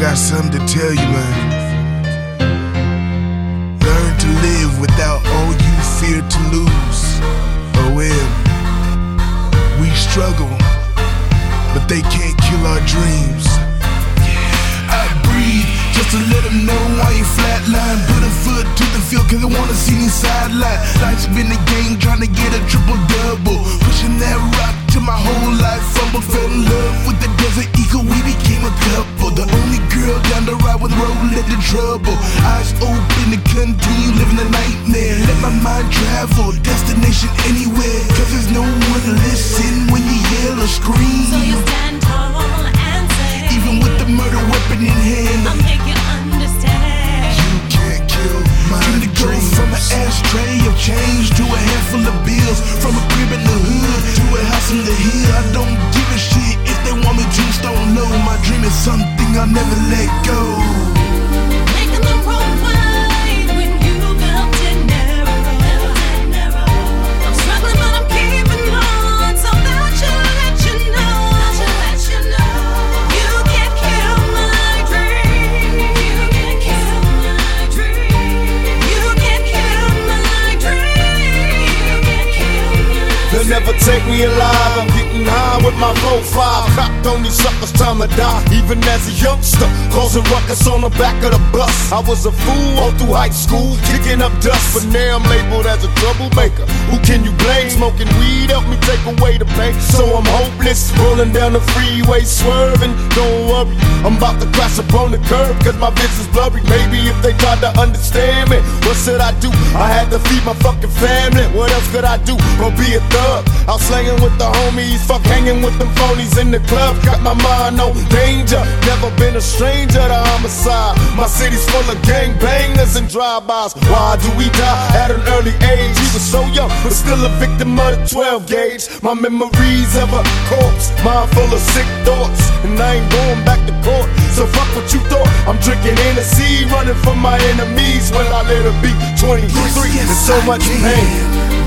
got something to tell you, man. Learn to live without all you fear to lose. Oh well, we struggle, but they can't kill our dreams. I breathe just to let them know I ain't flatline. Put a foot to the field cause I wanna see me sideline. Life's been a game trying to get girl down the ride with road led to trouble. Eyes open to continue living a nightmare. Let my mind travel, destination anywhere. They'll never take me alive. I'm getting high with my 4-5. Copped on these suckers, time to die. Even as a youngster, causing ruckus on the back of the bus. I was a fool all through high school, kicking up dust. But now I'm labeled as a troublemaker. Who can you blame? Smoking weed help me take away the pain. So I'm hopeless, rolling down the freeway, swerving. Don't worry, I'm about to crash upon the curb, cause my vision's blurry. Maybe if they tried to understand me, what should I do? I had to feed my fucking family. What else could I do? Or be a thug? Out slanging with the homies, fuck hanging with them phonies in the club. Got my mind on danger. Never been a stranger to homicide. My city's full of gangbangers and drive-bys. Why do we die at an early age? He was so young, but still a victim of the 12 gauge. My memories of a corpse, mind full of sick thoughts, and I ain't going back to court. So fuck what you thought. I'm drinking Hennessy, running from my enemies when I let her be 23. Yes, There's so much pain.